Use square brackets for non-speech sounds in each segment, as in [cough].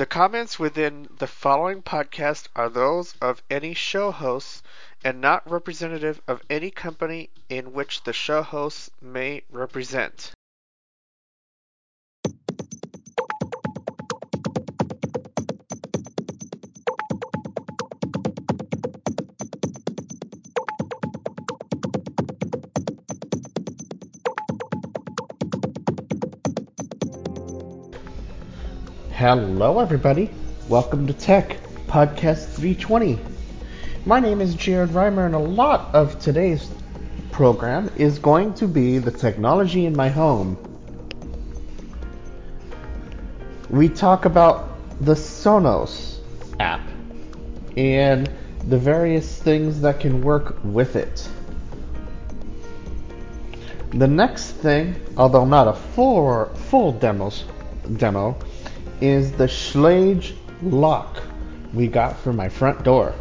The comments within the following podcast are those of any show hosts and not representative of any company in which the show hosts may represent. Hello, everybody. Welcome to Tech Podcast 320. My name is Jared Reimer, and a lot of today's program is going to be the technology in my home. We talk about the Sonos app and the various things that can work with it. The next thing, although not a full full demos demo, is the Schlage lock we got for my front door.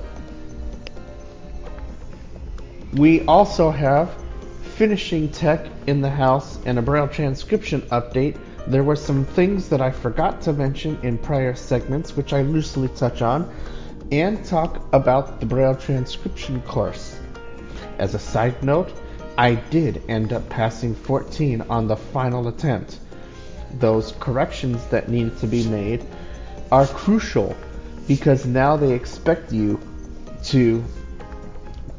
We also have finishing tech in the house and a braille transcription update. There were some things that I forgot to mention in prior segments, which I loosely touch on, and talk about the braille transcription course. As a side note, I did end up passing 14 on the final attempt those corrections that need to be made are crucial because now they expect you to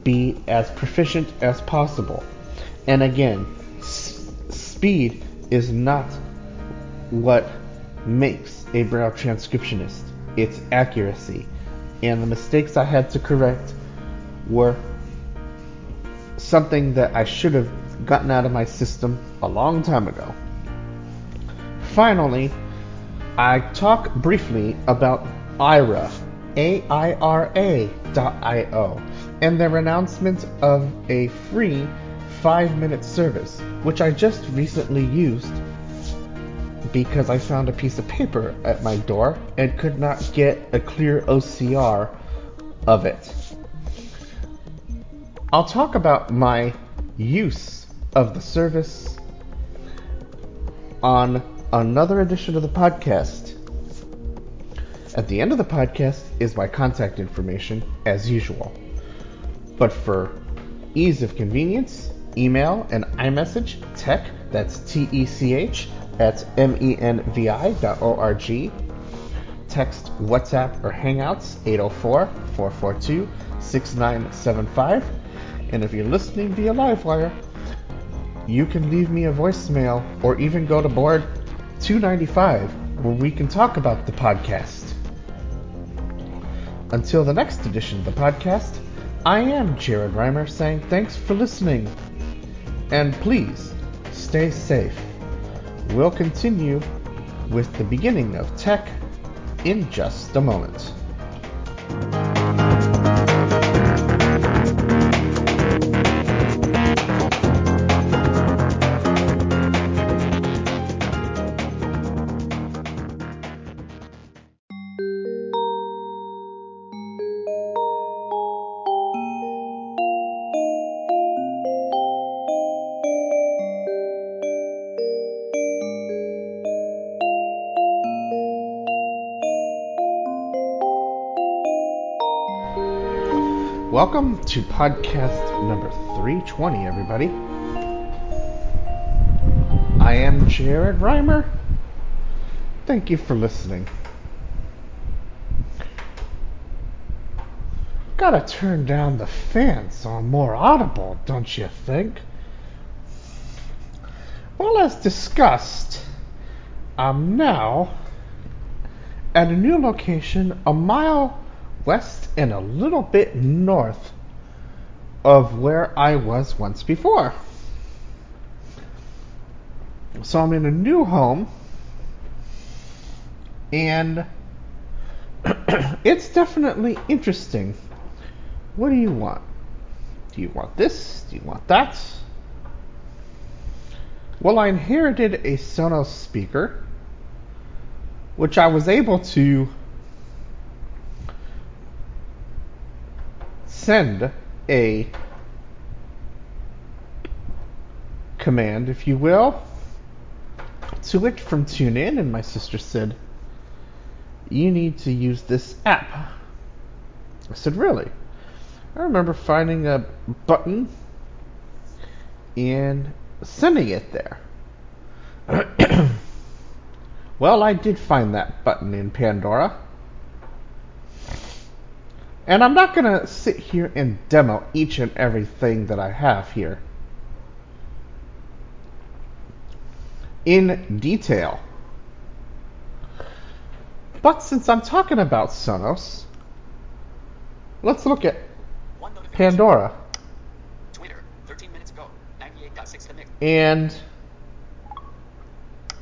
be as proficient as possible. And again, s- speed is not what makes a braille transcriptionist. It's accuracy. And the mistakes I had to correct were something that I should have gotten out of my system a long time ago. Finally, I talk briefly about Aira, A-I-R-A.io, and their announcement of a free five-minute service, which I just recently used because I found a piece of paper at my door and could not get a clear OCR of it. I'll talk about my use of the service on another edition of the podcast. At the end of the podcast is my contact information, as usual. But for ease of convenience, email and iMessage tech, that's T E C H, at M E N V I dot O R G. Text WhatsApp or Hangouts 804 442 6975. And if you're listening via Livewire, you can leave me a voicemail or even go to board 295 where we can talk about the podcast. Until the next edition of the podcast, I am Jared Reimer saying thanks for listening. And please stay safe. We'll continue with the beginning of tech in just a moment. Welcome to podcast number 320, everybody. I am Jared Reimer. Thank you for listening. Gotta turn down the fan so I'm more audible, don't you think? Well, as discussed, I'm now at a new location a mile west and a little bit north of where I was once before. So I'm in a new home, and [clears throat] it's definitely interesting. What do you want? Do you want this? Do you want that? Well, I inherited a Sonos speaker, which I was able to send a command, if you will, to it from TuneIn, and my sister said, You need to use this app. I said, Really? I remember finding a button and sending it there. [clears throat] well, I did find that button in Pandora. And I'm not going to sit here and demo each and everything that I have here in detail. But since I'm talking about Sonos, let's look at Pandora. Twitter, 13 minutes ago, 98.6 the. And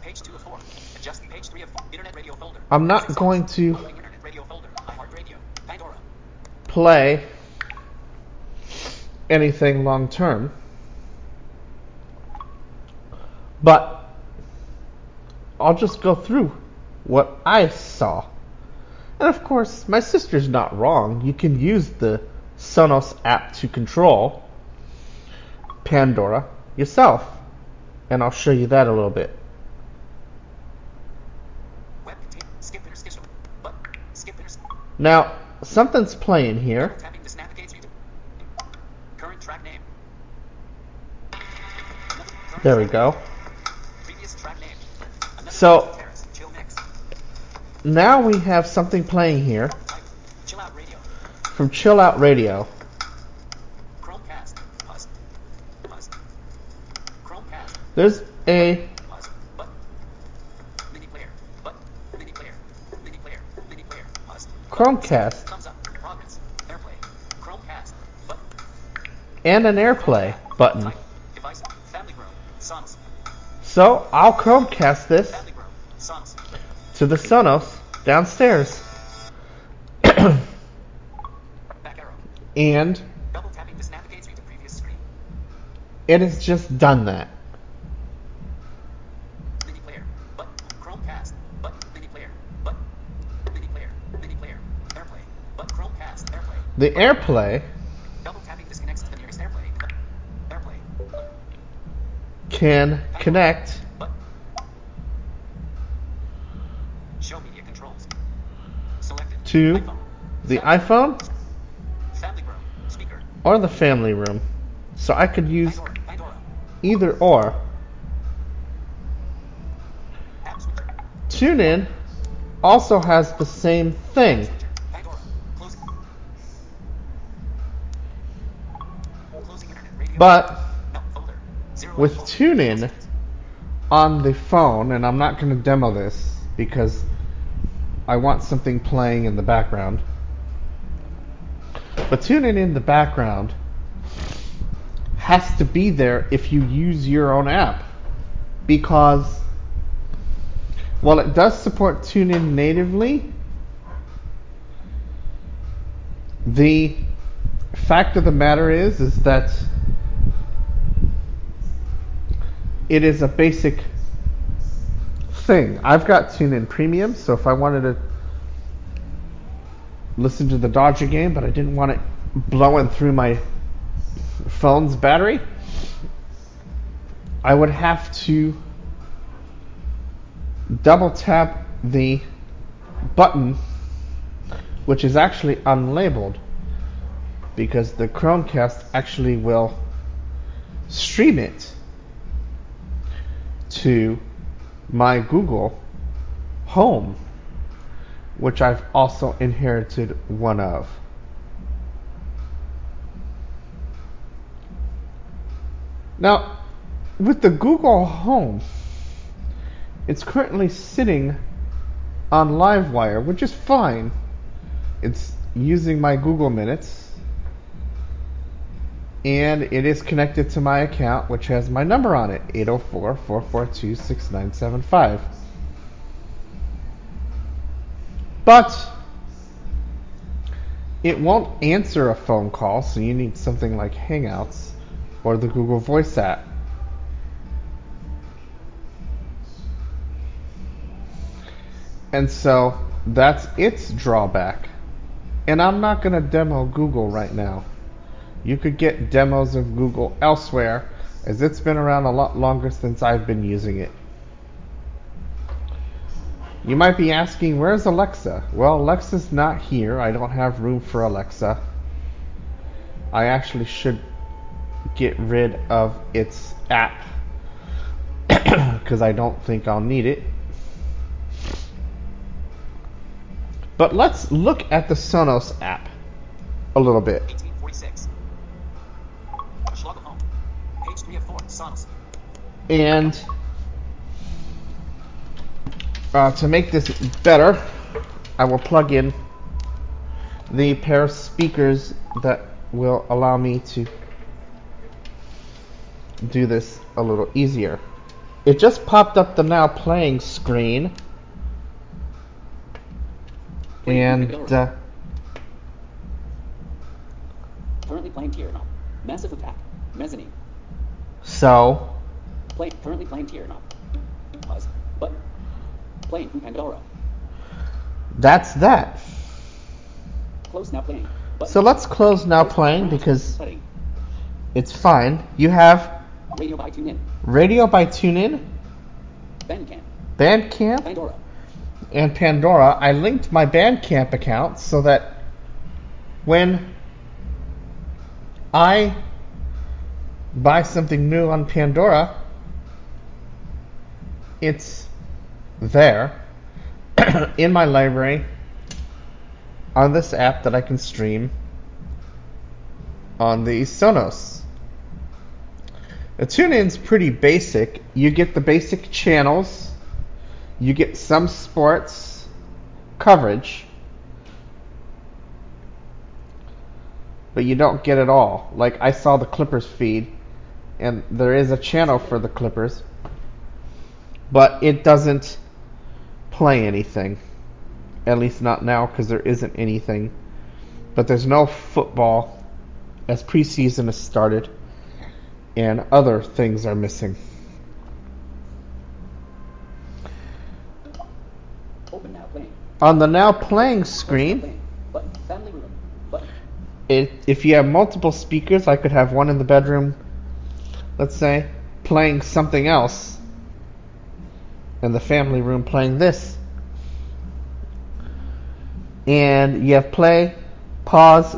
Page 2 of 4. Adjust page 3 of 4. Internet radio folder. I'm not going to Loading internet radio folder. iHeartRadio. Pandora. Play anything long term. But I'll just go through what I saw. And of course, my sister's not wrong. You can use the Sonos app to control Pandora yourself. And I'll show you that a little bit. Now, something's playing here. Tapping this navigates you to current track name. Another- current There we go. name. Previous track name. Another So- Terrace. Chill mix. Now we have something playing here Type. Chill out radio. from Chill Out Radio. Chromecast. Chromecast. There's a Pause. But. Mini player. But. Mini player. Mini player. Mini player. Pause. Chromecast Thumbs up. Progress. Airplay. Chromecast. But. And an AirPlay button. Type. Device. Family room. Songs. So I'll Chromecast this Family room. Songs. to the Sonos downstairs. [coughs] And Double tapping this navigates you to previous screen. it has just done that. Mini player. Can connect But. Show media controls. Selected. to iPhone. the iPhone Family room. Speaker. or the family room. So I could use Pandora. Pandora. either or. TuneIn also has the same thing. Switcher. Pandora. Closing. Closing internet radio. But No folder. Zero with. TuneIn on the phone, and I'm not going to demo this because I want something playing in the background. But TuneIn in the background has to be there if you use your own app because while it does support TuneIn natively, the fact of the matter is is that it is a basic thing. I've got TuneIn Premium, so if I wanted to listen to the Dodger game, but I didn't want it blowing through my phone's battery, I would have to double tap the button, which is actually unlabeled, because the Chromecast actually will stream it to my Google Home, which I've also inherited one of. Now, with the Google Home, it's currently sitting on Livewire, which is fine. It's using my Google Minutes, and it is connected to my account, which has my number on it 804 442 6975. But it won't answer a phone call, so you need something like Hangouts or the Google Voice app. And so that's its drawback. And I'm not going to demo Google right now. You could get demos of Google elsewhere, as it's been around a lot longer since I've been using it. You might be asking, where's Alexa? Well, Alexa's not here. I don't have room for Alexa. I actually should get rid of its app [coughs] because I don't think I'll need it. But let's look at the Sonos app a little bit. 1846. 3 of 4. Sonos. And uh, to make this better, I will plug in the pair of speakers that will allow me to do this a little easier. It just popped up the now playing screen. And uh, Currently playing Teardrop. Massive attack. Mezzanine. So Play. Currently playing Teardrop. Pause. Button. Playing from Pandora. that's that. Close now playing. Button. So let's close now playing because it's fine. You have Radio by TuneIn. radio by TuneIn, Bandcamp. Bandcamp, Pandora. and Pandora. I linked my Bandcamp account so that when I buy something new on Pandora, it's there [clears throat] in my library on this app that I can stream on the Sonos. The TuneIn's pretty basic. You get the basic channels, you get some sports coverage, but you don't get it all. Like I saw the Clippers feed, and there is a channel for the Clippers, but it doesn't play anything. At least not now, because there isn't anything. But there's no football as preseason has started, and other things are missing. Open now playing. On the now playing screen, playing. Button. Family room. Button. it, if you have multiple speakers, I could have one in the bedroom, let's say, playing something else, and the family room playing this. And you have play, pause.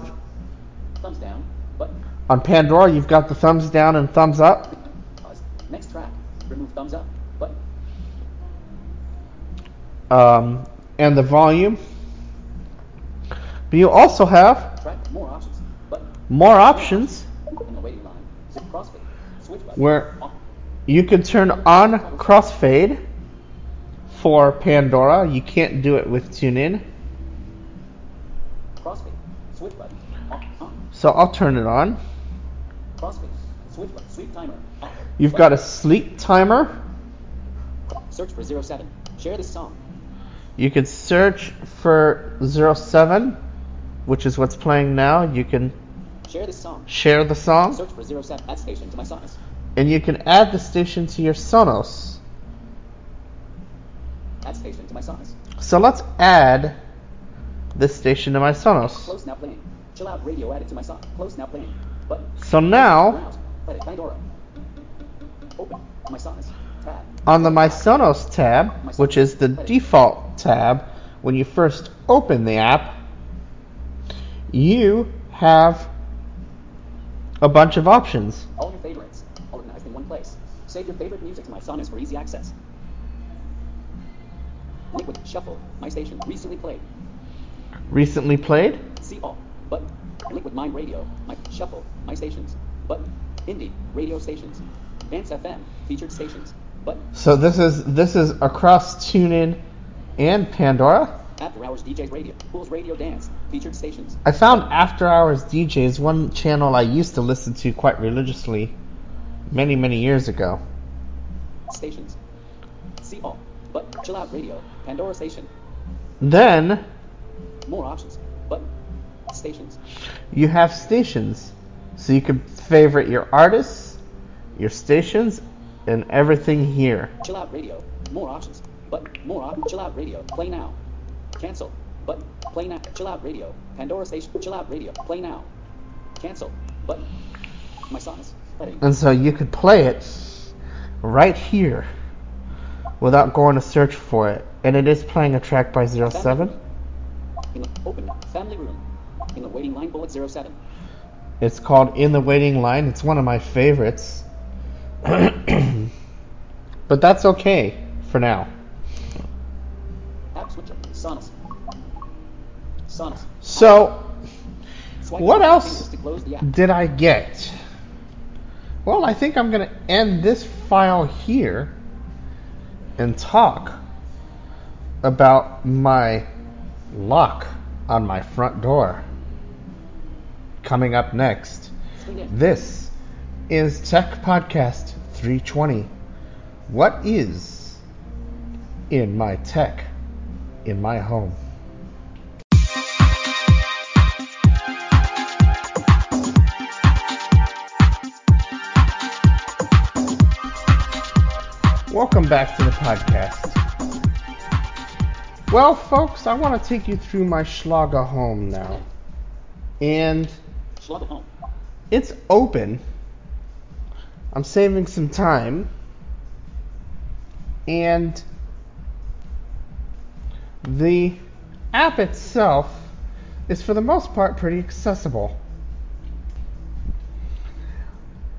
Thumbs down. Button. On Pandora, you've got the thumbs down and thumbs up. Pause. Next track. Remove thumbs up. Button. Um, and the volume. But you also have More options. More options In the waiting line. Zip crossfade. Switch button. Where You can turn on crossfade for Pandora. You can't do it with TuneIn. Crossfade. Switch button. So I'll turn it on. Crossfade. Switch button. Sweep timer. You've got a sleep timer. Search for 07. Share this song. You can search for 07, which is what's playing now. You can Share this song. share the song. Search for 07. Add station to my Sonos. And you can add the station to your Sonos. Add station to my Sonos. So let's add this station to my Sonos. Close now playing. Chill out radio added to my Sonos. Close now playing. Button. So now, Edit. Pandora. Open. My Sonos. Tab. on the My Sonos tab, which is the default tab when you first open the app, you have a bunch of options. All your favorites. Organized in one place. Save your favorite music to my Sonos for easy access. Liquid. Shuffle. My station. Recently played. Recently played, See all. Button. Liquid Mind Radio. My Shuffle. My stations. but Indie. Radio stations. Vance FM. Featured stations. Button. so this is this is across TuneIn and Pandora. After Hours DJs Radio. Pools Radio Dance. Featured stations. I found After Hours DJs, one channel I used to listen to quite religiously many many years ago. Stations. See all. Button. Chill out radio. Pandora station. Then More options. Button. Stations. you have stations, so you can favorite your artists, your stations, and everything here. Chill out radio. More options. Button. More op- Chill out radio. Play now. Cancel. Button. Play now. Chill out radio. Pandora station. Chill out radio. Play now. Cancel. Button. My Sonos. And so you could play it right here without going to search for it. And it is playing a track by Zero Seven. In the open family room. In the waiting line bullet 07. It's called In the Waiting Line. It's one of my favorites. [clears throat] but that's okay for now. App switcher. So, What else? fingers To close the app. did I get? Well, I think I'm going to end this file here and talk about my lock on my front door. Coming up next. This is Tech Podcast 320. What is in my tech in my home? Welcome back to the podcast. Well, folks, I want to take you through my Schlage home now. And Schluggle home. it's open. I'm saving some time. And the app itself is, for the most part, pretty accessible.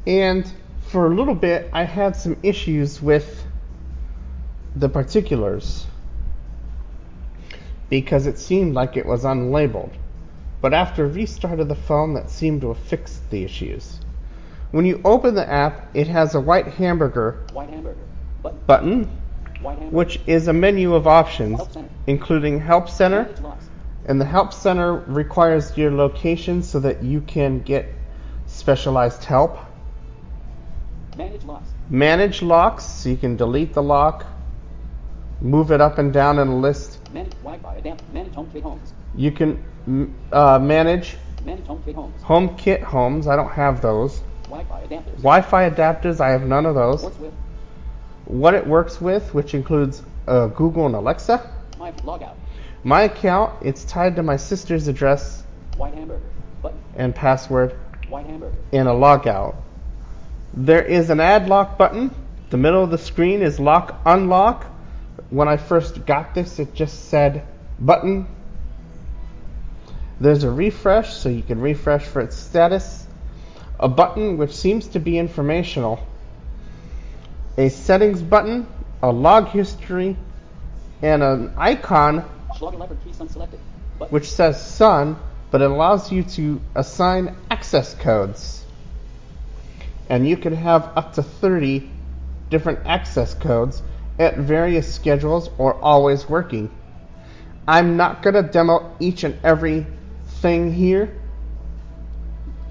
And for a little bit, I had some issues with the particulars because it seemed like it was unlabeled. But after restart of the phone, that seemed to have fixed the issues. When you open the app, it has a white hamburger White hamburger. But button, white hamburger. which is a menu of options, Help including Help Center. And the Help Center requires your location so that you can get specialized help. Manage locks. Manage locks, so you can delete the lock, move it up and down in a list. Manage Wi-Fi. Adapt. Manage HomeKit homes. You can uh, manage Manage HomeKit homes. I don't have those. Wi-Fi adapters. Wi-Fi adapters. I have none of those. Works with What it works with, which includes uh, Google and Alexa. my logout. My account, it's tied to my sister's address White hamburger. But and password white hamburger. in a logout. There is an add lock button. The middle of the screen is lock unlock. When I first got this, it just said button. There's a refresh, so you can refresh for its status. A button which seems to be informational. A settings button, a log history, and an icon which says Sun, but it allows you to assign access codes. And you can have up to 30 different access codes at various schedules or always working. I'm not going to demo each and every thing here,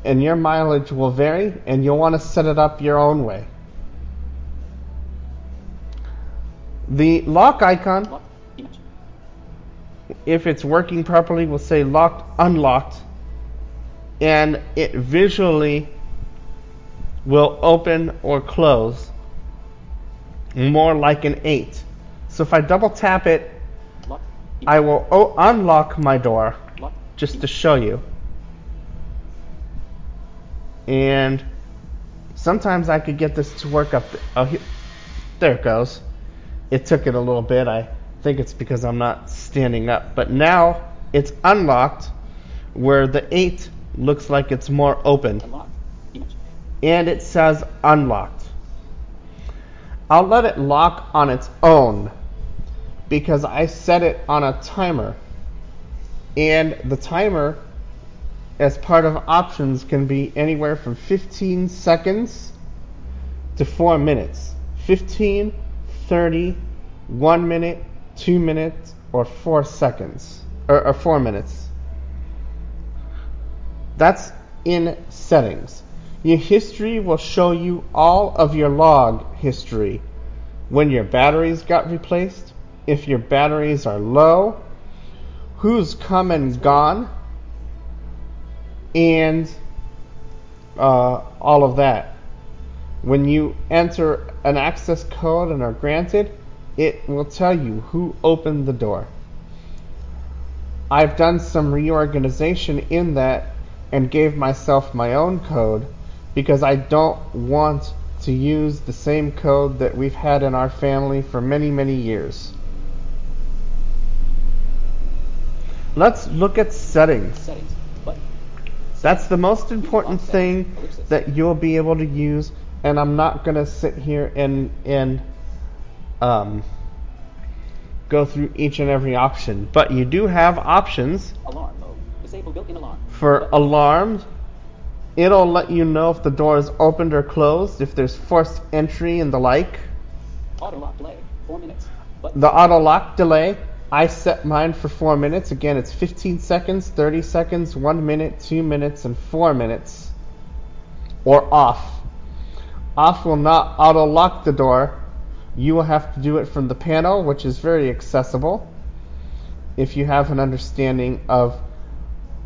and your mileage will vary, and you'll want to set it up your own way. The lock icon if it's working properly, will say locked, unlocked, and it visually will open or close more like an 8. So if I double tap it, I will o- unlock my door just to show you. And sometimes I could get this to work up. th- oh, he- there it goes. It took it a little bit. I think it's because I'm not standing up. But now it's unlocked where the 8 looks like it's more open. And it says unlocked. I'll let it lock on its own because I set it on a timer. And the timer, as part of options, can be anywhere from 15 seconds to 4 minutes. 15, 30, 1 minute, 2 minutes, or 4 seconds. Or, or 4 minutes. That's in settings. Your history will show you all of your log history. When your batteries got replaced, if your batteries are low, who's come and gone, and uh, all of that. When you enter an access code and are granted, it will tell you who opened the door. I've done some reorganization in that and gave myself my own code because I don't want to use the same code that we've had in our family for many, many years. Let's look at settings. Settings. That's the most important thing that you'll be able to use, and I'm not gonna sit here and and um, go through each and every option. But you do have options Alarm mode. Disable built-in alarm. for alarms. It'll let you know if the door is opened or closed, if there's forced entry and the like. Auto lock delay. Four minutes. Button. The auto lock delay, I set mine for 4 minutes. Again, it's 15 seconds, 30 seconds, 1 minute, 2 minutes, and 4 minutes. Or off. Off will not auto lock the door. You will have to do it from the panel, which is very accessible if you have an understanding of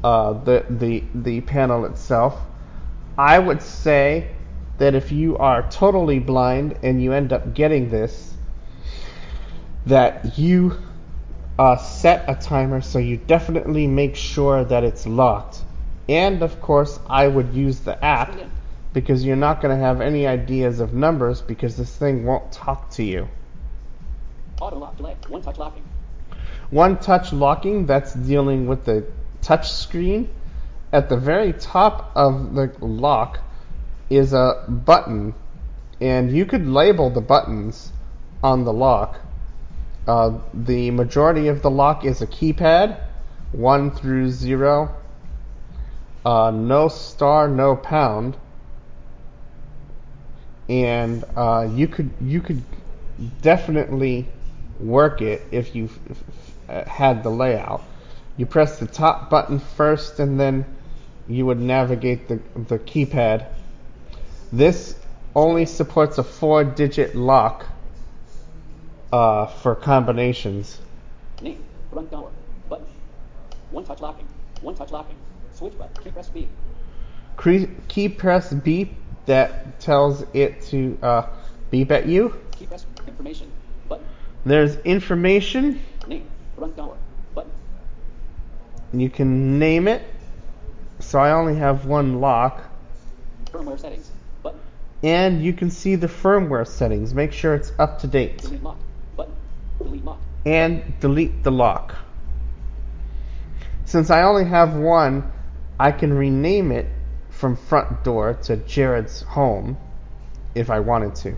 uh, the, the, the panel itself. I would say that if you are totally blind and you end up getting this, that you uh, set a timer so you definitely make sure that it's locked. And of course, I would use the app because you're not going to have any ideas of numbers because this thing won't talk to you. Auto lock delay. One touch locking. One touch locking, that's dealing with the touch screen. At the very top of the lock is a button, and you could label the buttons on the lock. Uh, the majority of the lock is a keypad, 1 through 0. Uh, no star, no pound. And uh, you could you could definitely work it if you f- f- had the layout. You press the top button first, and then you would navigate the the keypad. This only supports a four-digit lock uh, for combinations. Name. Front door. Button. One touch locking. One touch locking. Switch button. Key press B. Cre- key press beep that tells it to uh, beep at you. Key press information. Button. There's information. Name. Front door. Button. You can name it. So I only have one lock. Firmware settings. Button. And you can see the firmware settings. Make sure it's up to date. Delete lock. Button. Delete lock. And delete the lock. Since I only have one, I can rename it from front door to Jared's home if I wanted to.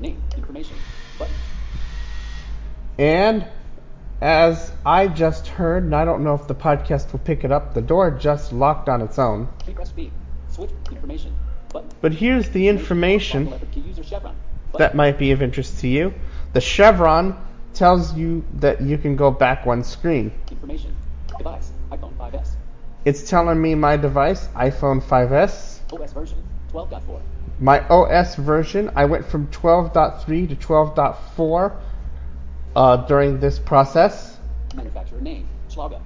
Name. Information. Button. And as I just heard, and I don't know if the podcast will pick it up, the door just locked on its own. Press B. Switch information. Button. But here's the information Toggle effort key user chevron. that might be of interest to you. The chevron tells you that you can go back one screen. Information. Device. iPhone 5S. It's telling me my device, iPhone 5S. OS version 12.4. My OS version, I went from 12.3 to 12.4 uh, during this process. Manufacturer name. Schlage.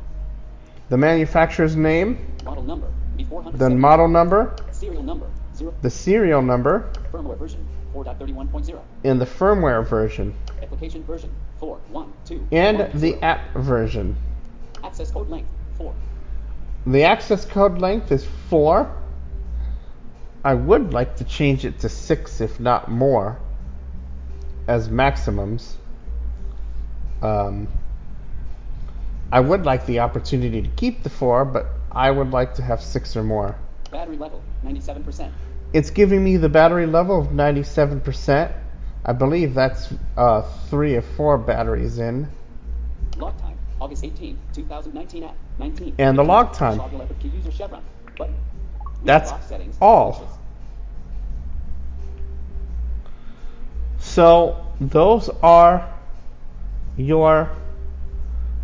The manufacturer's name, Model number. B400. the model number, Serial number. 0. the serial number, Firmware version 4.31.0. and the firmware version, Application version 4. 1. 2. and 1, the 0. app version. Access code length 4. The access code length is 4. I would like to change it to 6, if not more, as maximums. Um, I would like the opportunity to keep the 4, but I would like to have 6 or more. Battery level 97%. It's giving me the battery level of 97%. I believe that's uh, 3 or 4 batteries in. Log time August 18, 2019 at 19. And the log time. Toggle effort key user chevron. Button. That's all. So, those are your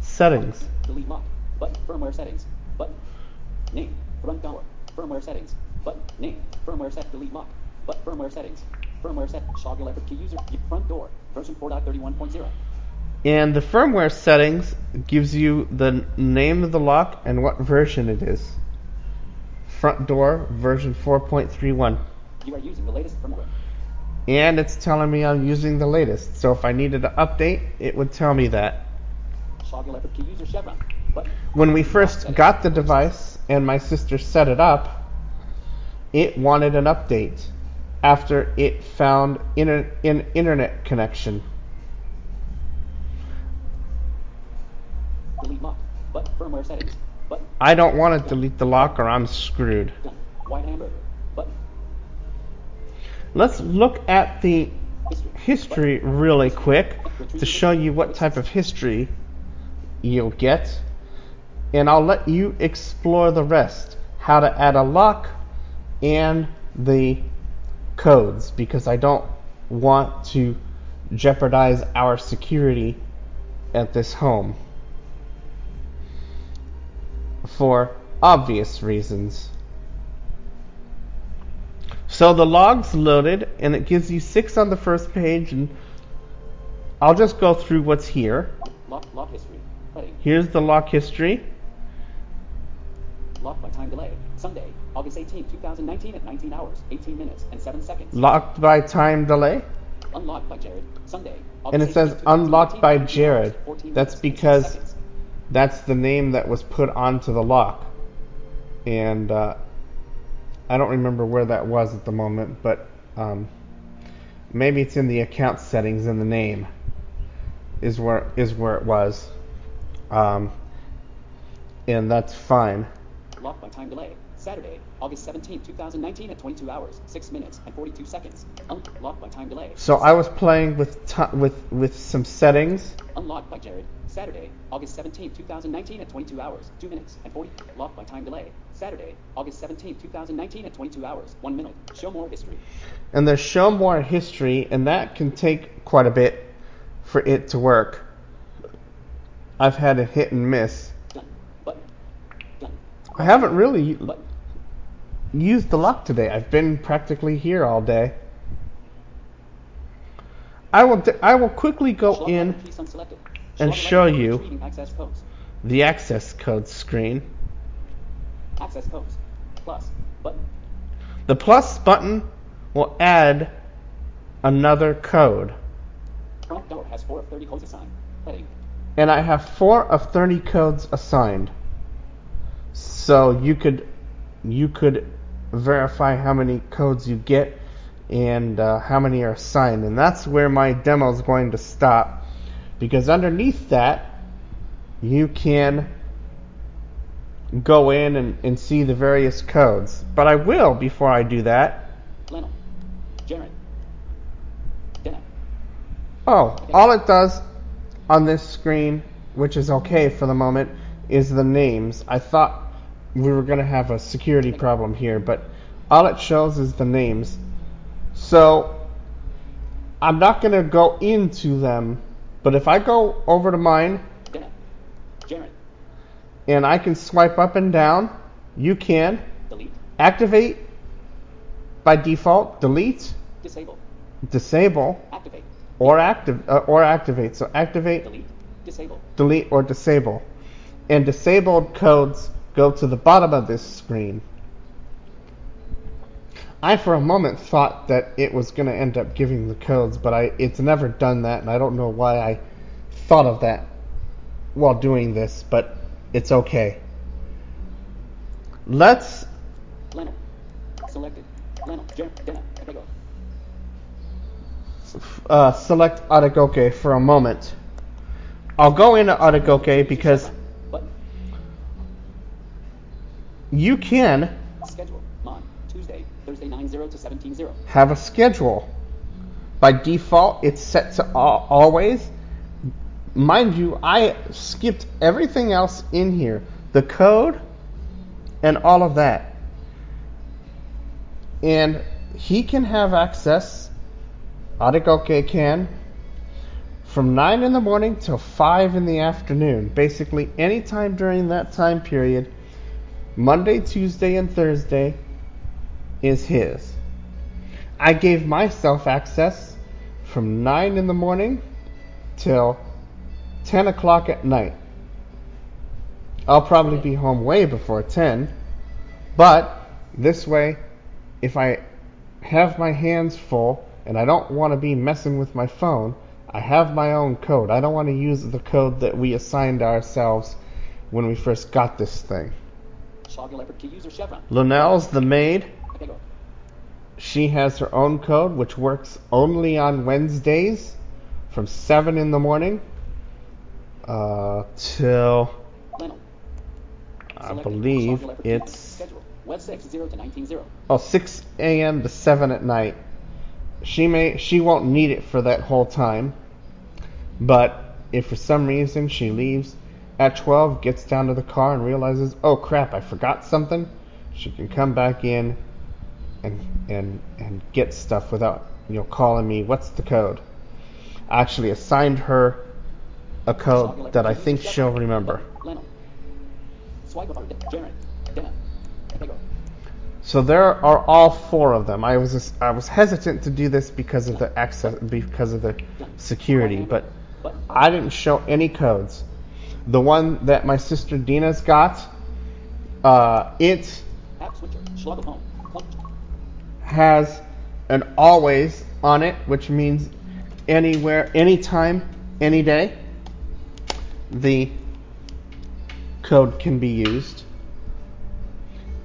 settings. Delete lock. Button. Firmware settings. Button. Name. Front door. Firmware settings. Button. Name. Firmware set. Delete lock. But firmware settings. Firmware set. Toggle effort key user. Front door. Version 4.31.0. And the firmware settings gives you the name of the lock and what version it is. Front door version 4.31. You are using the latest firmware. And it's telling me I'm using the latest. So if I needed to update, it would tell me that. Toggle effort key user chevron. Button. When we first got the device and my sister set it up, it wanted an update after it found inter- an internet connection. Delete lock. Button. Firmware settings. Button. I don't want to delete the lock or I'm screwed. Done. White hamburger. Let's look at the history really quick to show you what type of history you'll get. And I'll let you explore the rest. How to add a lock and the codes because I don't want to jeopardize our security at this home for obvious reasons. So the log's loaded and it gives you six on the first page and I'll just go through what's here. Lock history. Heading. Here's the lock history. Locked by time delay. Sunday, August 18, 2019 at 19 hours, 18 minutes, and 7 seconds. Locked by time delay. Unlocked by Jared. Sunday, And August it says 18, unlocked 2019 by at 19 hours, Jared. 14 That's and because that's the name that was put onto the lock. And uh, I don't remember where that was at the moment, but um, maybe it's in the account settings in the name. Is where is where it was, um, and that's fine. Locked by time delay. Saturday, August 17, 2019 at 22 hours, 6 minutes, and 42 seconds. Unlocked by time delay. So I was playing with ti with with some settings. Unlocked by Jared. Saturday, August 17, 2019 at 22 hours, 2 minutes, and 40. Locked by time delay. Saturday, August 17, 2019 at 22 hours, 1 minute. Show more history. and there's show more history, and that can take quite a bit for it to work. I've had a hit and miss. Done. Button. Done. I haven't really Button. used the lock today. I've been practically here all day. I will d- I will quickly go in letter piece unselected. and show you- retrieving access codes. the access code screen. Access codes. Plus. Button. The plus button will add another code. Front door has 4 of 30 codes assigned. Heading. and I have four of 30 codes assigned. So you could you could verify how many codes you get and uh, how many are assigned, and that's where my demo is going to stop. Because underneath that, you can go in and, and see the various codes. But I will before I do that. Leno. Jaren. Denna. Oh, all it does on this screen, which is okay for the moment, is the names. I thought we were going to have a security problem here, but all it shows is the names. So I'm not going to go into them, but if I go over to mine. Jaren. And I can swipe up and down, you can Delete. activate by default, delete, Disable. disable, Activate. or active uh, or activate. So activate Delete. Disable. delete, or disable. And disabled codes go to the bottom of this screen. I, for a moment, thought that it was going to end up giving the codes, but I, it's never done that, and I don't know why I thought of that while doing this, but it's okay. Let's Leno. Selected. Uh, select Adegoke for a moment. I'll go into Adegoke because you can Schedule. Mon. Tuesday. Thursday 9-0 to 17-0. have a schedule. By default, it's set to al- always. Mind you, I skipped everything else in here the code and all of that. And he can have access, Adegoke can, from 9 in the morning till 5 in the afternoon. Basically, anytime during that time period, Monday, Tuesday, and Thursday is his. I gave myself access from 9 in the morning till 10 o'clock at night. I'll probably be home way before 10, but this way, if I have my hands full and I don't want to be messing with my phone, I have my own code. I don't want to use the code that we assigned ourselves when we first got this thing. Shog Leopard key user Chevron. Linnell's the maid. She has her own code, which works only on Wednesdays from 7 in the morning uh, till. Selected. believe it's. Web 6 0 to 19 0. oh 6 a.m. to 7 at night. She may she won't need it for that whole time, but if for some reason she leaves at 12, gets down to the car and realizes, oh crap, I forgot something, she can come back in and and and get stuff without you know calling me. What's the code? I actually assigned her a code that I think she'll remember. So there are all four of them. I was I was hesitant to do this because of the access because of the security, but I didn't show any codes. The one that my sister Dina's got, uh, it has an always on it, which means anywhere, anytime, any day, the code can be used.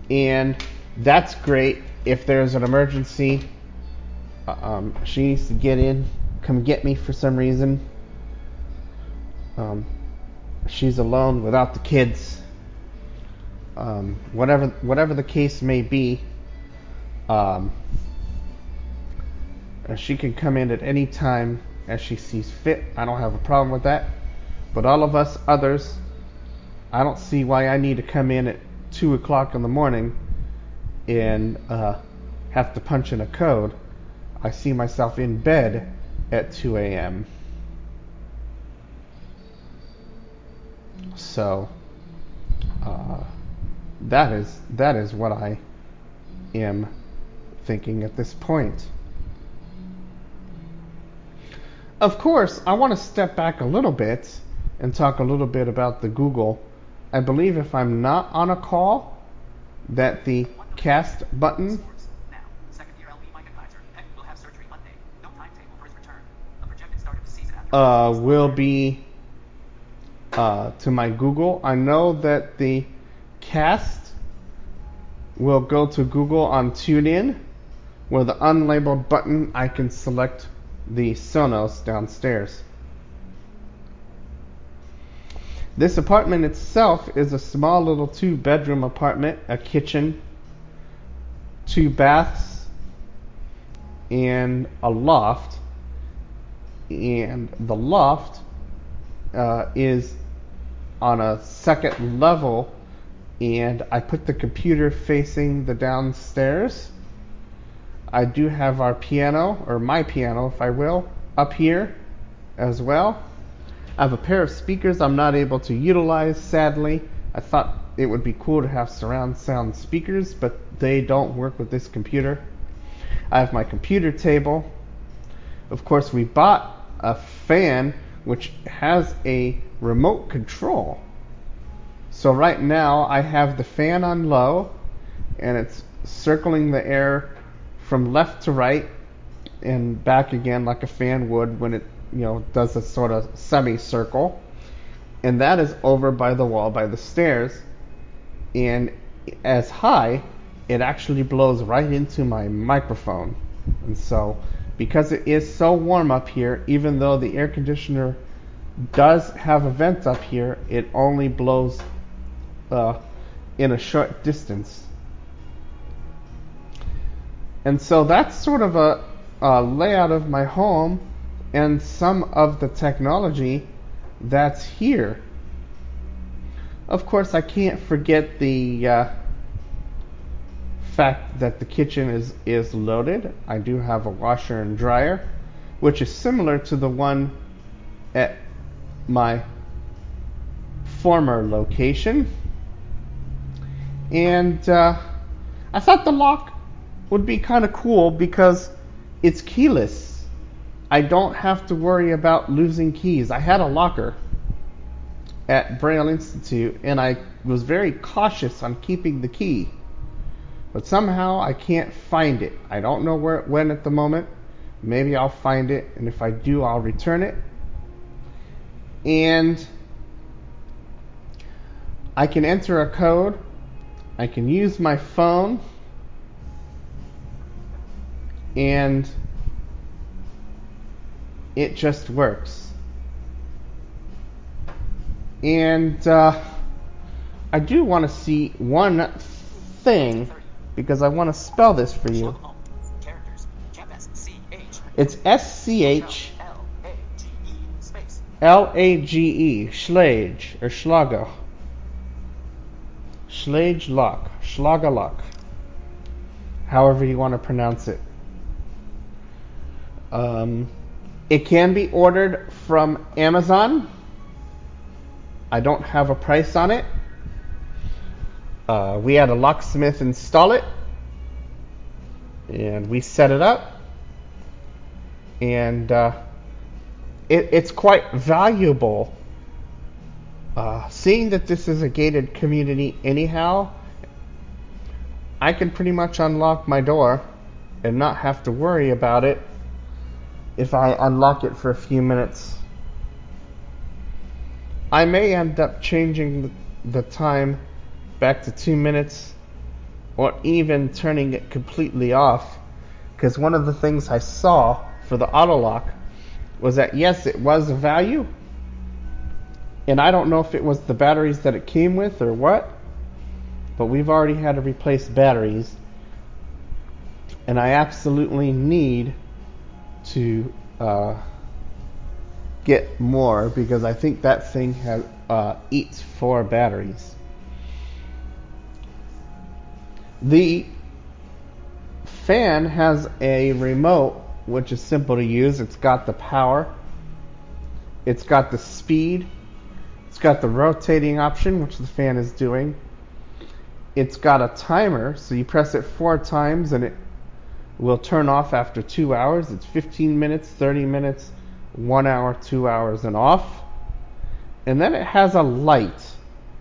And that's great if there's an emergency. uh, Um, she needs to get in, come get me for some reason. Um, she's alone without the kids. Um, whatever, whatever the case may be, um, she can come in at any time as she sees fit. I don't have a problem with that. But all of us others, I don't see why I need to come in at 2 o'clock in the morning and uh, have to punch in a code. I see myself in bed at 2 a.m. So, uh, that is that is what I am thinking at this point. Of course, I want to step back a little bit and talk a little bit about the Google. I believe if I'm not on a call, that the cast button uh, will be uh, to my Google. I know that the cast will go to Google on TuneIn, where the unlabeled button I can select the Sonos downstairs. This apartment itself is a small little two bedroom apartment, a kitchen, two baths, and a loft. And the loft uh, is on a second level, and I put the computer facing the downstairs. I do have our piano, or my piano, if I will, up here as well. I have a pair of speakers I'm not able to utilize, sadly. I thought it would be cool to have surround sound speakers, but they don't work with this computer. I have my computer table. Of course, we bought a fan which has a remote control. So right now I have the fan on low and it's circling the air from left to right and back again like a fan would when it you know does a sort of semicircle. And that is over by the wall by the stairs and as high it actually blows right into my microphone. And so because it is so warm up here, even though the air conditioner does have a vent up here, it only blows uh, in a short distance. And so that's sort of a, a layout of my home and some of the technology that's here. Of course, I can't forget the uh, fact that the kitchen is, is loaded. I do have a washer and dryer, which is similar to the one at my former location. And uh, I thought the lock would be kind of cool because it's keyless. I don't have to worry about losing keys. I had a locker at Braille Institute and I was very cautious on keeping the key. But somehow I can't find it. I don't know where it went at the moment. Maybe I'll find it, and if I do, I'll return it. And I can enter a code. I can use my phone. And it just works. And uh, I do want to see one thing because I want to spell this for you. It's S C H L A G E Schlage or Schlager. Schlage Lock, Schlager Lock. However you want to pronounce it. Um, it can be ordered from Amazon. I don't have a price on it. Uh, we had a locksmith install it, and we set it up, and uh, it, it's quite valuable. Uh, seeing that this is a gated community, anyhow, I can pretty much unlock my door and not have to worry about it if I unlock it for a few minutes. I may end up changing the, time back to two minutes or even turning it completely off because one of the things I saw for the auto lock was that yes, it was a value, and I don't know if it was the batteries that it came with or what, but we've already had to replace batteries, and I absolutely need to uh, get more because I think that thing has uh, eats four batteries. The fan has a remote which is simple to use. It's got the power, it's got the speed, it's got the rotating option, which the fan is doing. It's got a timer, so you press it four times and it will turn off after two hours. It's 15 minutes, 30 minutes, one hour, two hours, and off. And then it has a light,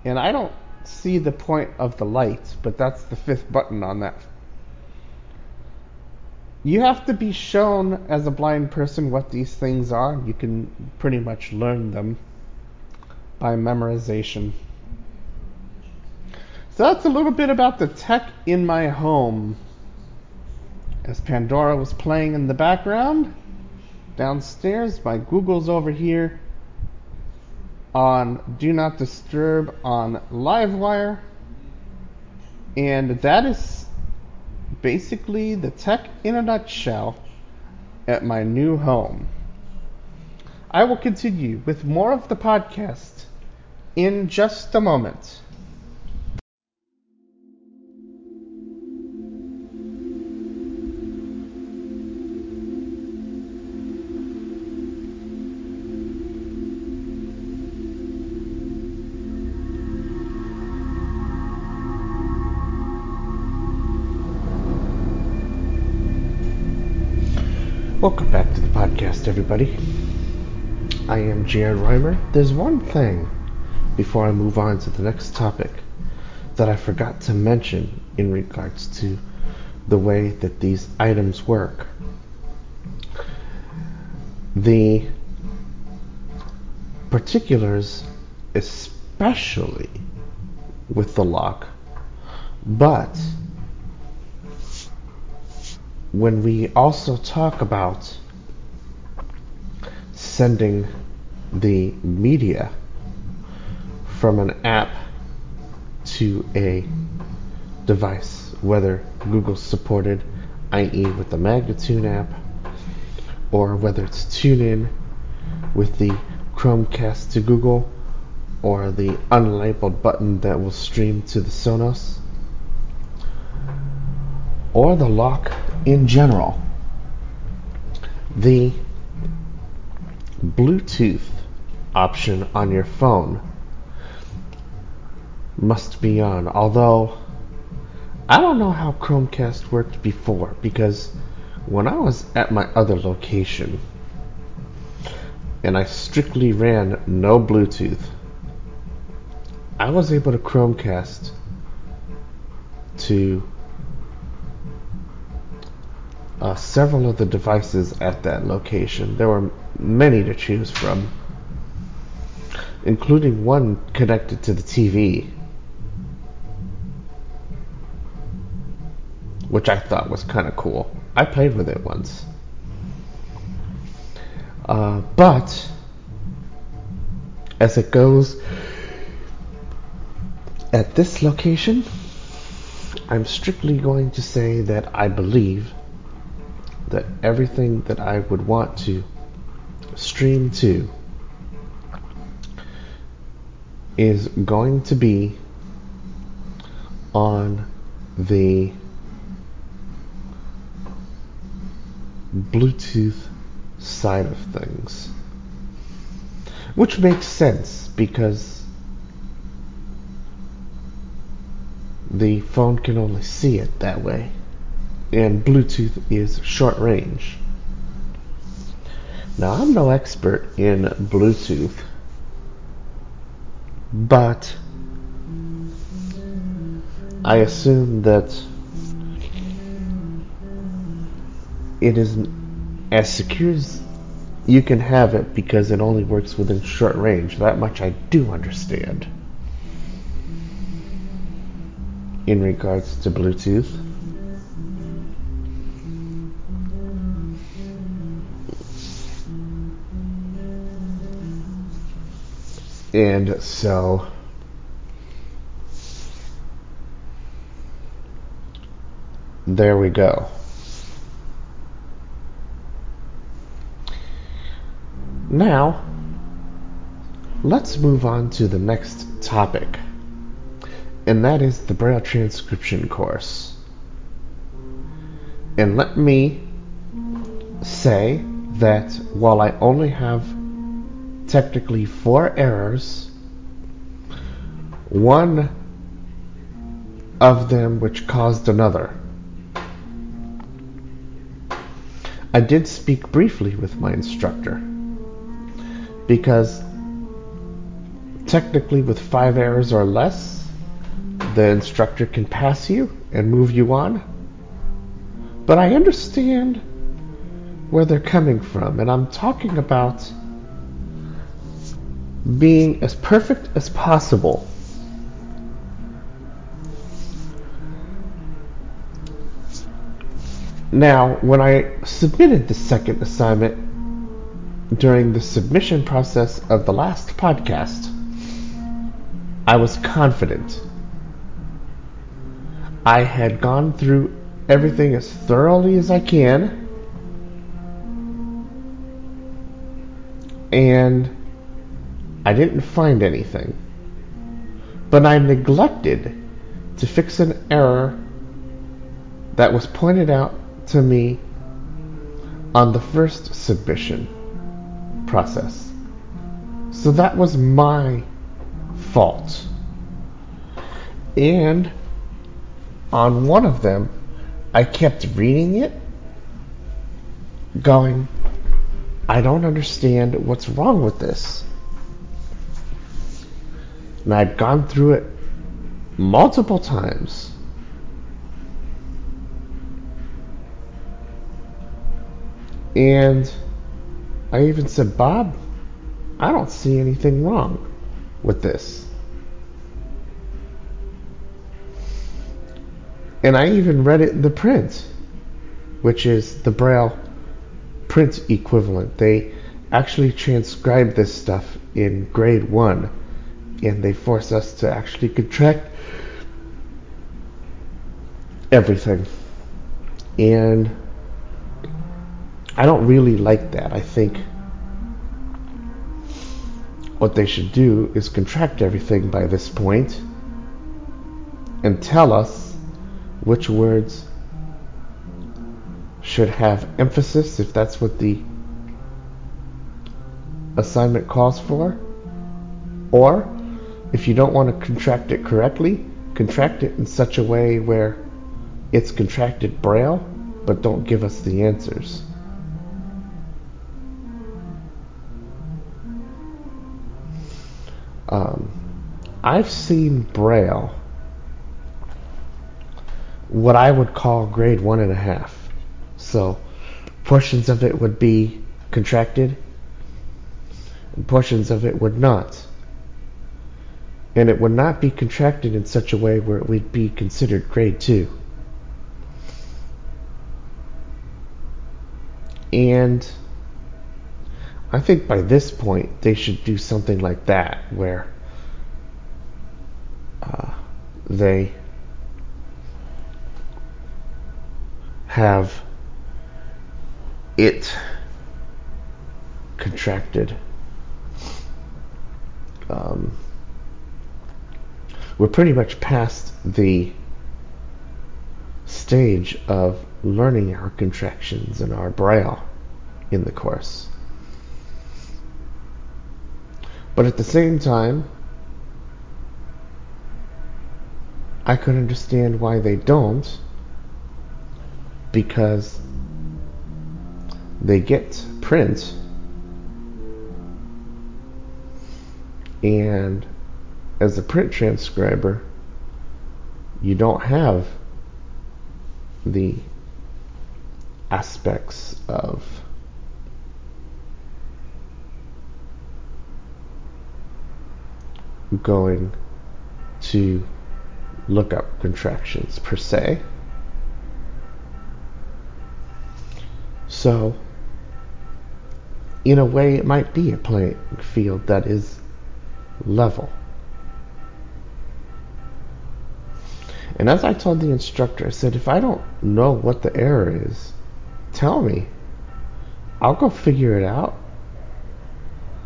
and I don't see the point of the light, but that's the fifth button on that. You have to be shown as a blind person what these things are. You can pretty much learn them by memorization. So that's a little bit about the tech in my home. As Pandora was playing in the background, downstairs, my Google's over here on Do Not Disturb on Livewire. And that is basically the tech in a nutshell at my new home. I will continue with more of the podcast in just a moment. Everybody. I am Jared Reimer. There's one thing before I move on to the next topic that I forgot to mention in regards to the way that these items work. The particulars, especially with the lock, but when we also talk about sending the media from an app to a device, whether Google supported, i.e., with the Magnitude app, or whether it's TuneIn with the Chromecast to Google, or the unlabeled button that will stream to the Sonos, or the lock in general. The Bluetooth option on your phone must be on, although I don't know how Chromecast worked before because when I was at my other location and I strictly ran no Bluetooth, I was able to Chromecast to uh, several of the devices at that location. There were many to choose from, including one connected to the TV, which I thought was kind of cool. I played with it once. Uh, but as it goes, At this location, I'm strictly going to say that I believe that everything that I would want to stream 2 is going to be on the Bluetooth side of things. Which makes sense because the phone can only see it that way. And Bluetooth is short range. Now, I'm no expert in Bluetooth, but I assume that it is as secure as you can have it because it only works within short range. That much I do understand. In regards to Bluetooth. And so there we go. Now, let's move on to the next topic, and that is the Braille transcription course. And let me say that while I only have technically four errors, one of them which caused another. I did speak briefly with my instructor because technically with five errors or less, the instructor can pass you and move you on. But I understand where they're coming from, and I'm talking about being as perfect as possible. Now, when I submitted the second assignment, during the submission process of the last podcast, I was confident. I had gone through everything as thoroughly as I can, and I didn't find anything. But I neglected to fix an error that was pointed out to me on the first submission process. So that was my fault. And on one of them, I kept reading it, going, I don't understand what's wrong with this. And I've gone through it multiple times. And I even said, Bob, I don't see anything wrong with this. And I even read it in the print, which is the Braille print equivalent. They actually transcribe this stuff in grade one, and they force us to actually contract everything. And I don't really like that. I think what they should do is contract everything by this point and tell us which words should have emphasis if that's what the assignment calls for. Or if you don't want to contract it correctly, contract it in such a way where it's contracted braille, but don't give us the answers. Um, I've seen Braille, what I would call grade one and a half. So portions of it would be contracted, and portions of it would not. And it would not be contracted in such a way where it would be considered grade two. And I think by this point they should do something like that, where uh, they have it contracted. Um, we're pretty much past the stage of learning our contractions and our braille in the course. But at the same time, I could understand why they don't because they get print and as a print transcriber you don't have the aspects of going to look up contractions per se. So, in a way, it might be a playing field that is level. And as I told the instructor, I said, if I don't know what the error is, tell me. I'll go figure it out.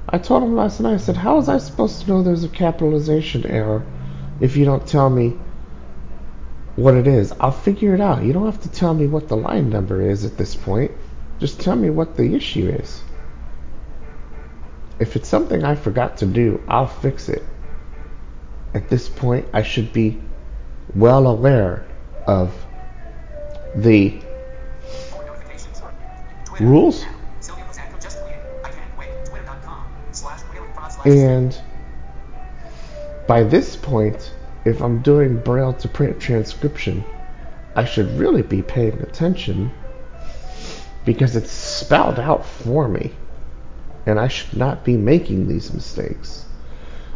I told him last night, I said, how was I supposed to know there's a capitalization error if you don't tell me what it is? I'll figure it out. You don't have to tell me what the line number is at this point. Just tell me what the issue is. If it's something I forgot to do, I'll fix it. At this point, I should be well aware of the rules And by this point, if I'm doing braille to print transcription, I should really be paying attention because it's spelled out for me. And I should not be making these mistakes.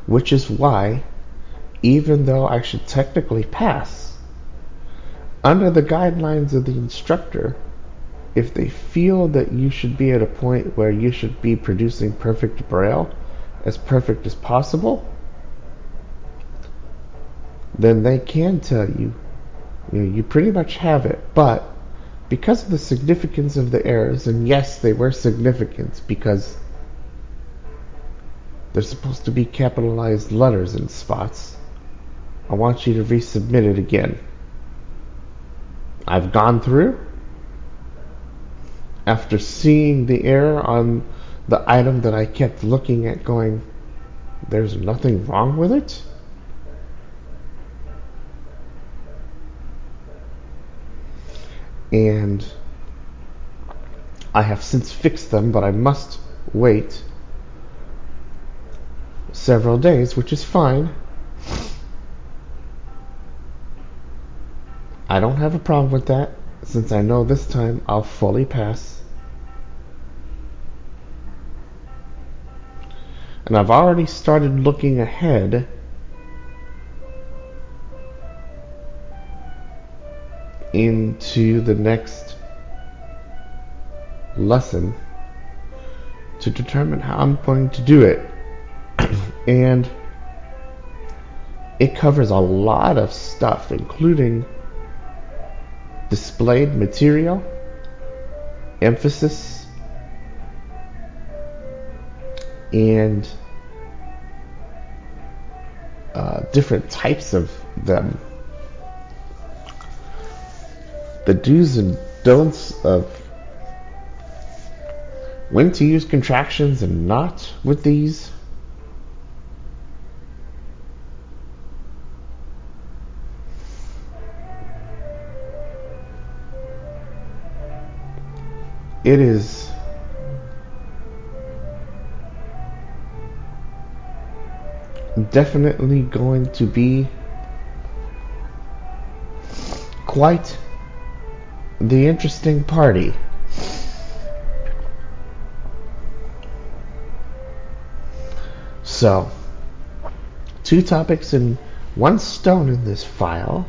Which is why, even though I should technically pass, under the guidelines of the instructor, if they feel that you should be at a point where you should be producing perfect braille, as perfect as possible, then they can tell you, you know, you pretty much have it. But because of the significance of the errors, and yes, they were significant because they're supposed to be capitalized letters in spots, I want you to resubmit it again. I've gone through after seeing the error on the item that I kept looking at, going, there's nothing wrong with it. And I have since fixed them, but I must wait several days, which is fine. I don't have a problem with that since I know this time I'll fully pass. And I've already started looking ahead into the next lesson to determine how I'm going to do it. [clears throat] and it covers a lot of stuff, including displayed material, emphasis, and uh, different types of them. The do's and don'ts of when to use contractions and not with these. It is definitely going to be quite the interesting party. So, two topics and one stone in this file.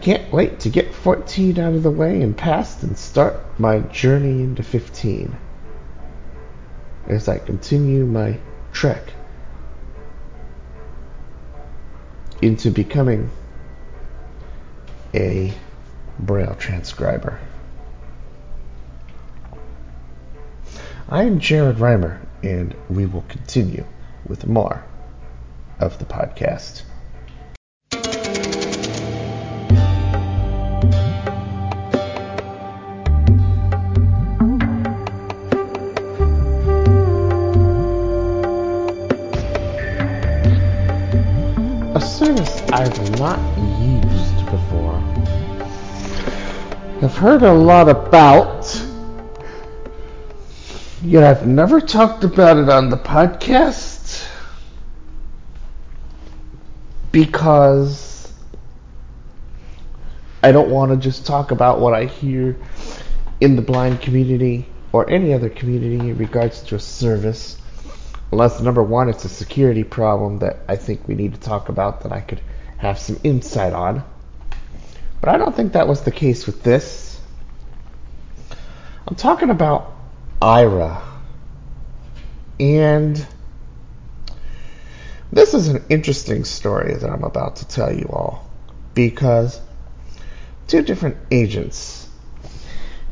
Can't wait to get 14 out of the way and past and start my journey into 15 as I continue my trek into becoming a Braille transcriber. I am Jared Reimer, and we will continue with more of the podcast. Heard a lot about, yet I've never talked about it on the podcast because I don't want to just talk about what I hear in the blind community or any other community in regards to a service. Unless, number one, it's a security problem that I think we need to talk about that I could have some insight on. But I don't think that was the case with this. I'm talking about Aira. And this is an interesting story that I'm about to tell you all because two different agents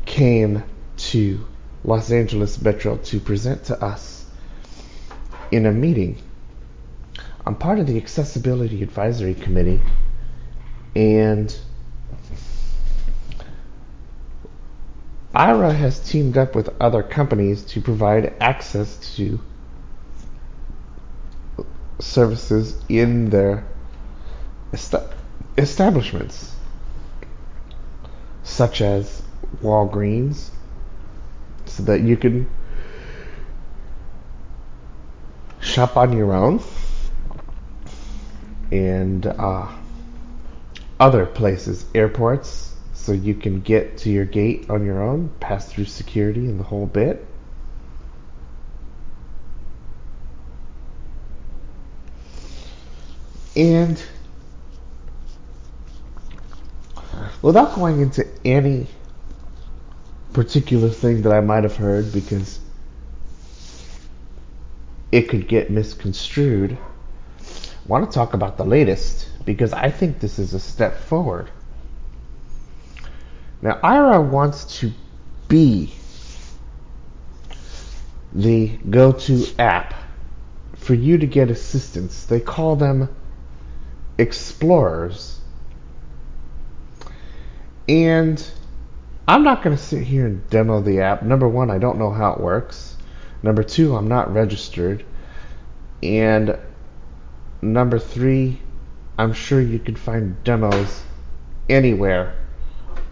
came to Los Angeles Metro to present to us in a meeting. I'm part of the Accessibility Advisory Committee, and Aira has teamed up with other companies to provide access to services in their est- establishments, such as Walgreens, so that you can shop on your own and uh, other places, airports, so you can get to your gate on your own, pass through security and the whole bit. And without going into any particular thing that I might have heard, because it could get misconstrued. I want to talk about the latest because I think this is a step forward. Now, Aira wants to be the go to app for you to get assistance. They call them explorers. And I'm not going to sit here and demo the app. Number one, I don't know how it works. Number two, I'm not registered. And number three, I'm sure you can find demos anywhere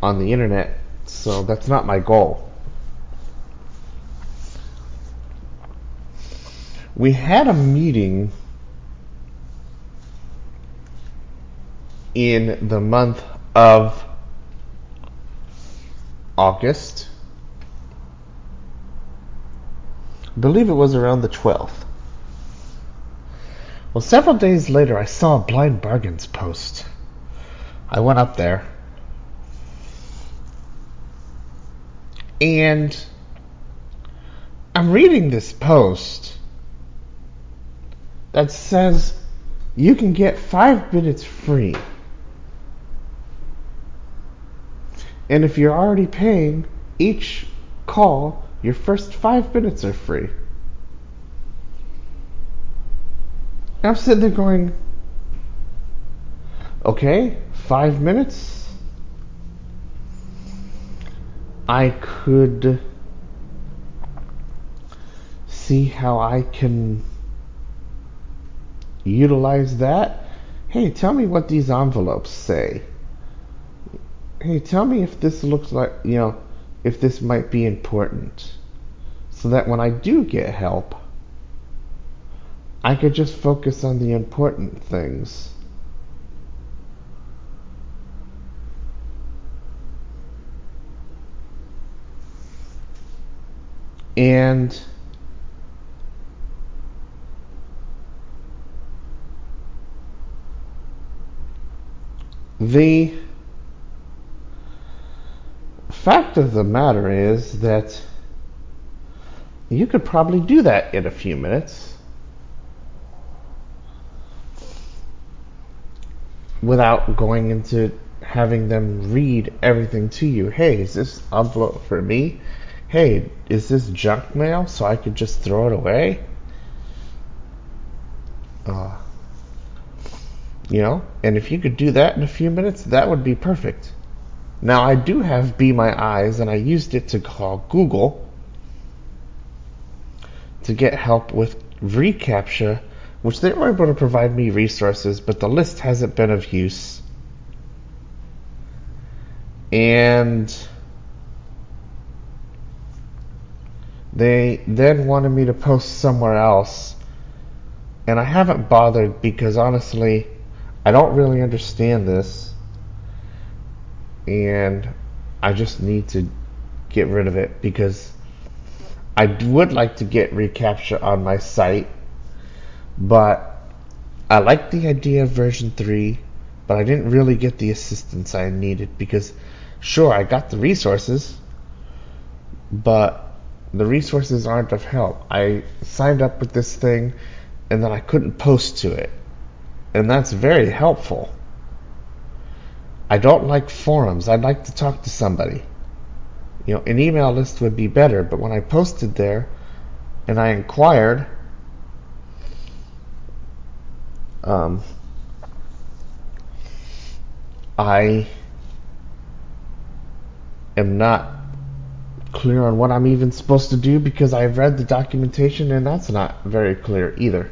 on the internet. So that's not my goal. We had a meeting in the month of August. I believe it was around the 12th. Well, several days later, I saw a Blind Bargains post. I went up there. And I'm reading this post that says you can get five minutes free. And if you're already paying each call, your first five minutes are free. I'm sitting there going, okay, five minutes. I could see how I can utilize that. Hey, tell me what these envelopes say. Hey, tell me if this looks like, you know, if this might be important. So that when I do get help, I could just focus on the important things. And the fact of the matter is that you could probably do that in a few minutes. without going into having them read everything to you. Hey, is this envelope for me? Hey, is this junk mail so I could just throw it away? Uh, you know, and if you could do that in a few minutes, that would be perfect. Now, I do have Be My Eyes, and I used it to call Google to get help with reCAPTCHA, which they were able to provide me resources, but the list hasn't been of use. And they then wanted me to post somewhere else. And I haven't bothered because honestly, I don't really understand this. And I just need to get rid of it because I would like to get reCAPTCHA on my site, but I like the idea of version 3, but I didn't really get the assistance I needed because, sure, I got the resources, but the resources aren't of help. I signed up with this thing and then I couldn't post to it, and that's very helpful. I don't like forums. I'd like to talk to somebody. You know, an email list would be better, but when I posted there and I inquired, um, I am not clear on what I'm even supposed to do because I've read the documentation and that's not very clear either.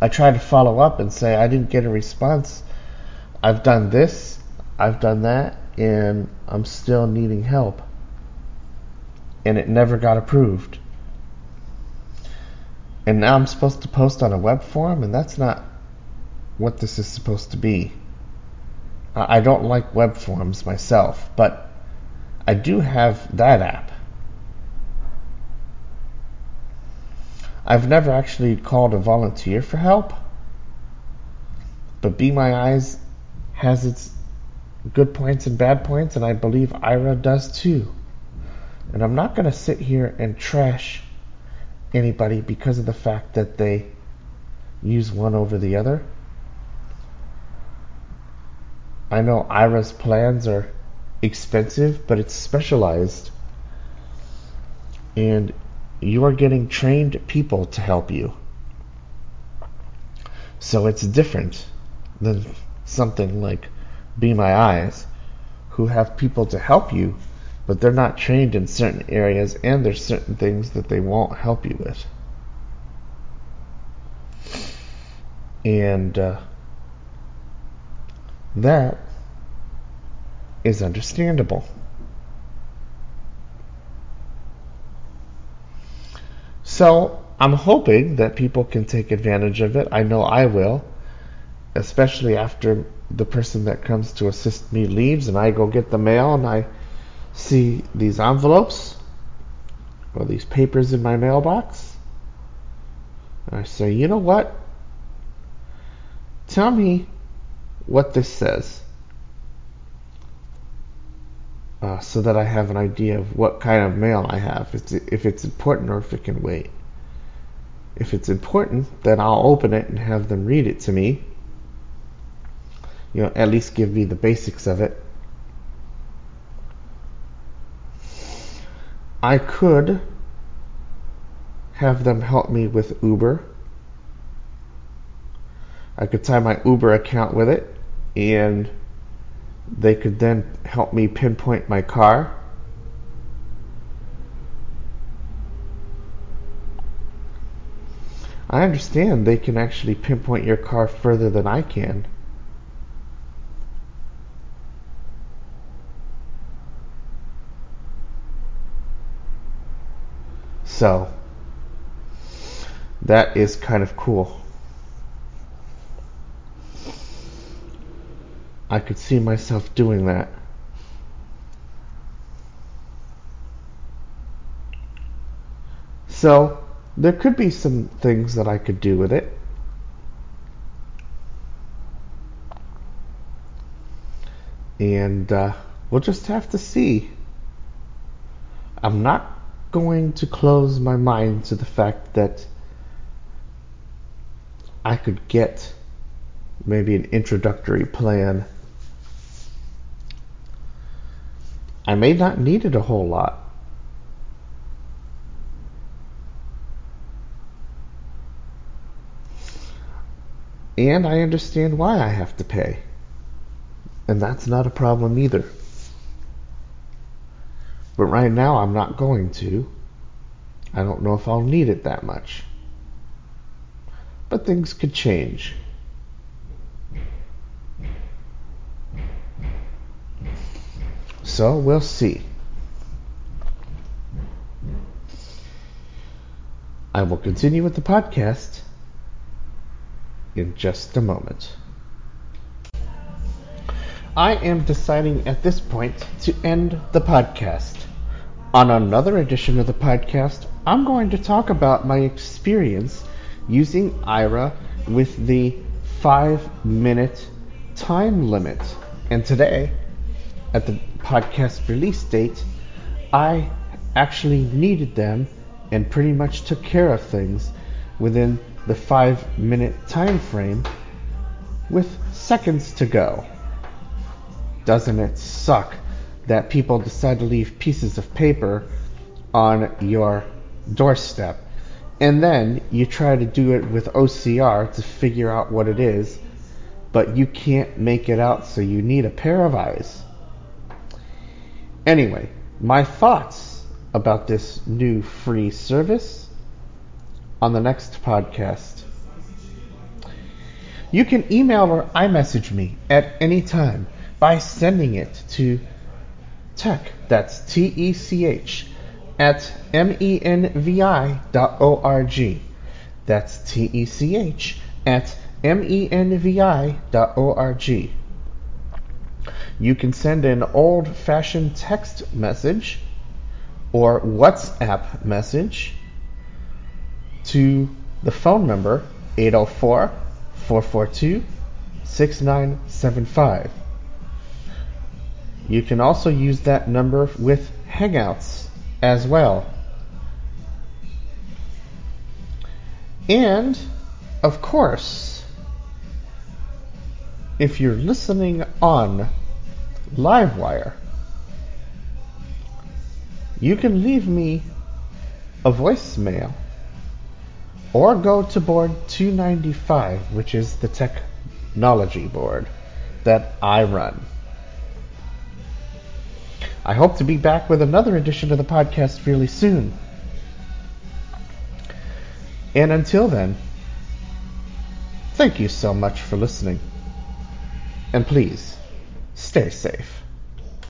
I tried to follow up and say I didn't get a response. I've done this, I've done that, and I'm still needing help. And it never got approved. And now I'm supposed to post on a web forum, and that's not what this is supposed to be. Uh, I don't like web forms myself, but I do have that app. I've never actually called a volunteer for help, but Be My Eyes has its good points and bad points, and I believe Aira does too. And I'm not going to sit here and trash anybody because of the fact that they use one over the other. I know Aira's plans are expensive, but it's specialized. And you are getting trained people to help you. So it's different than something like Be My Eyes, who have people to help you, but they're not trained in certain areas and there's certain things that they won't help you with. And uh, that is understandable. So I'm hoping that people can take advantage of it. I know I will, especially after the person that comes to assist me leaves and I go get the mail and I see these envelopes or these papers in my mailbox. And I say, you know what? Tell me what this says. Uh, so that I have an idea of what kind of mail I have, if it's, if it's important or if it can wait. If it's important, then I'll open it and have them read it to me. You know, at least give me the basics of it. I could have them help me with Uber. I could tie my Uber account with it and they could then help me pinpoint my car. I understand they can actually pinpoint your car further than I can. So, that is kind of cool. I could see myself doing that. So, there could be some things that I could do with it. And uh, we'll just have to see. I'm not going to close my mind to the fact that I could get maybe an introductory plan. I may not need it a whole lot. And I understand why I have to pay. And that's not a problem either. But right now, I'm not going to. I don't know if I'll need it that much. But things could change. So we'll see. I will continue with the podcast in just a moment. I am deciding at this point to end the podcast. On another edition of the podcast, I'm going to talk about my experience using Aira with the five minute time limit. And today, at the podcast release date, I actually needed them and pretty much took care of things within the five minute time frame with seconds to go. Doesn't it suck that people decide to leave pieces of paper on your doorstep and then you try to do it with OCR to figure out what it is, but you can't make it out, so you need a pair of eyes? Anyway, my thoughts about this new free service on the next podcast. You can email or iMessage me at any time by sending it to tech, that's T E C H, at menvi dot org. That's T E C H at menvi.org. You can send an old fashioned text message or WhatsApp message to the phone number 804 442 6975. You can also use that number with Hangouts as well. And, of course, if you're listening on Livewire, you can leave me a voicemail or go to board 295, which is the technology board that I run. I hope to be back with another edition of the podcast fairly soon. And until then, thank you so much for listening. And please, stay safe.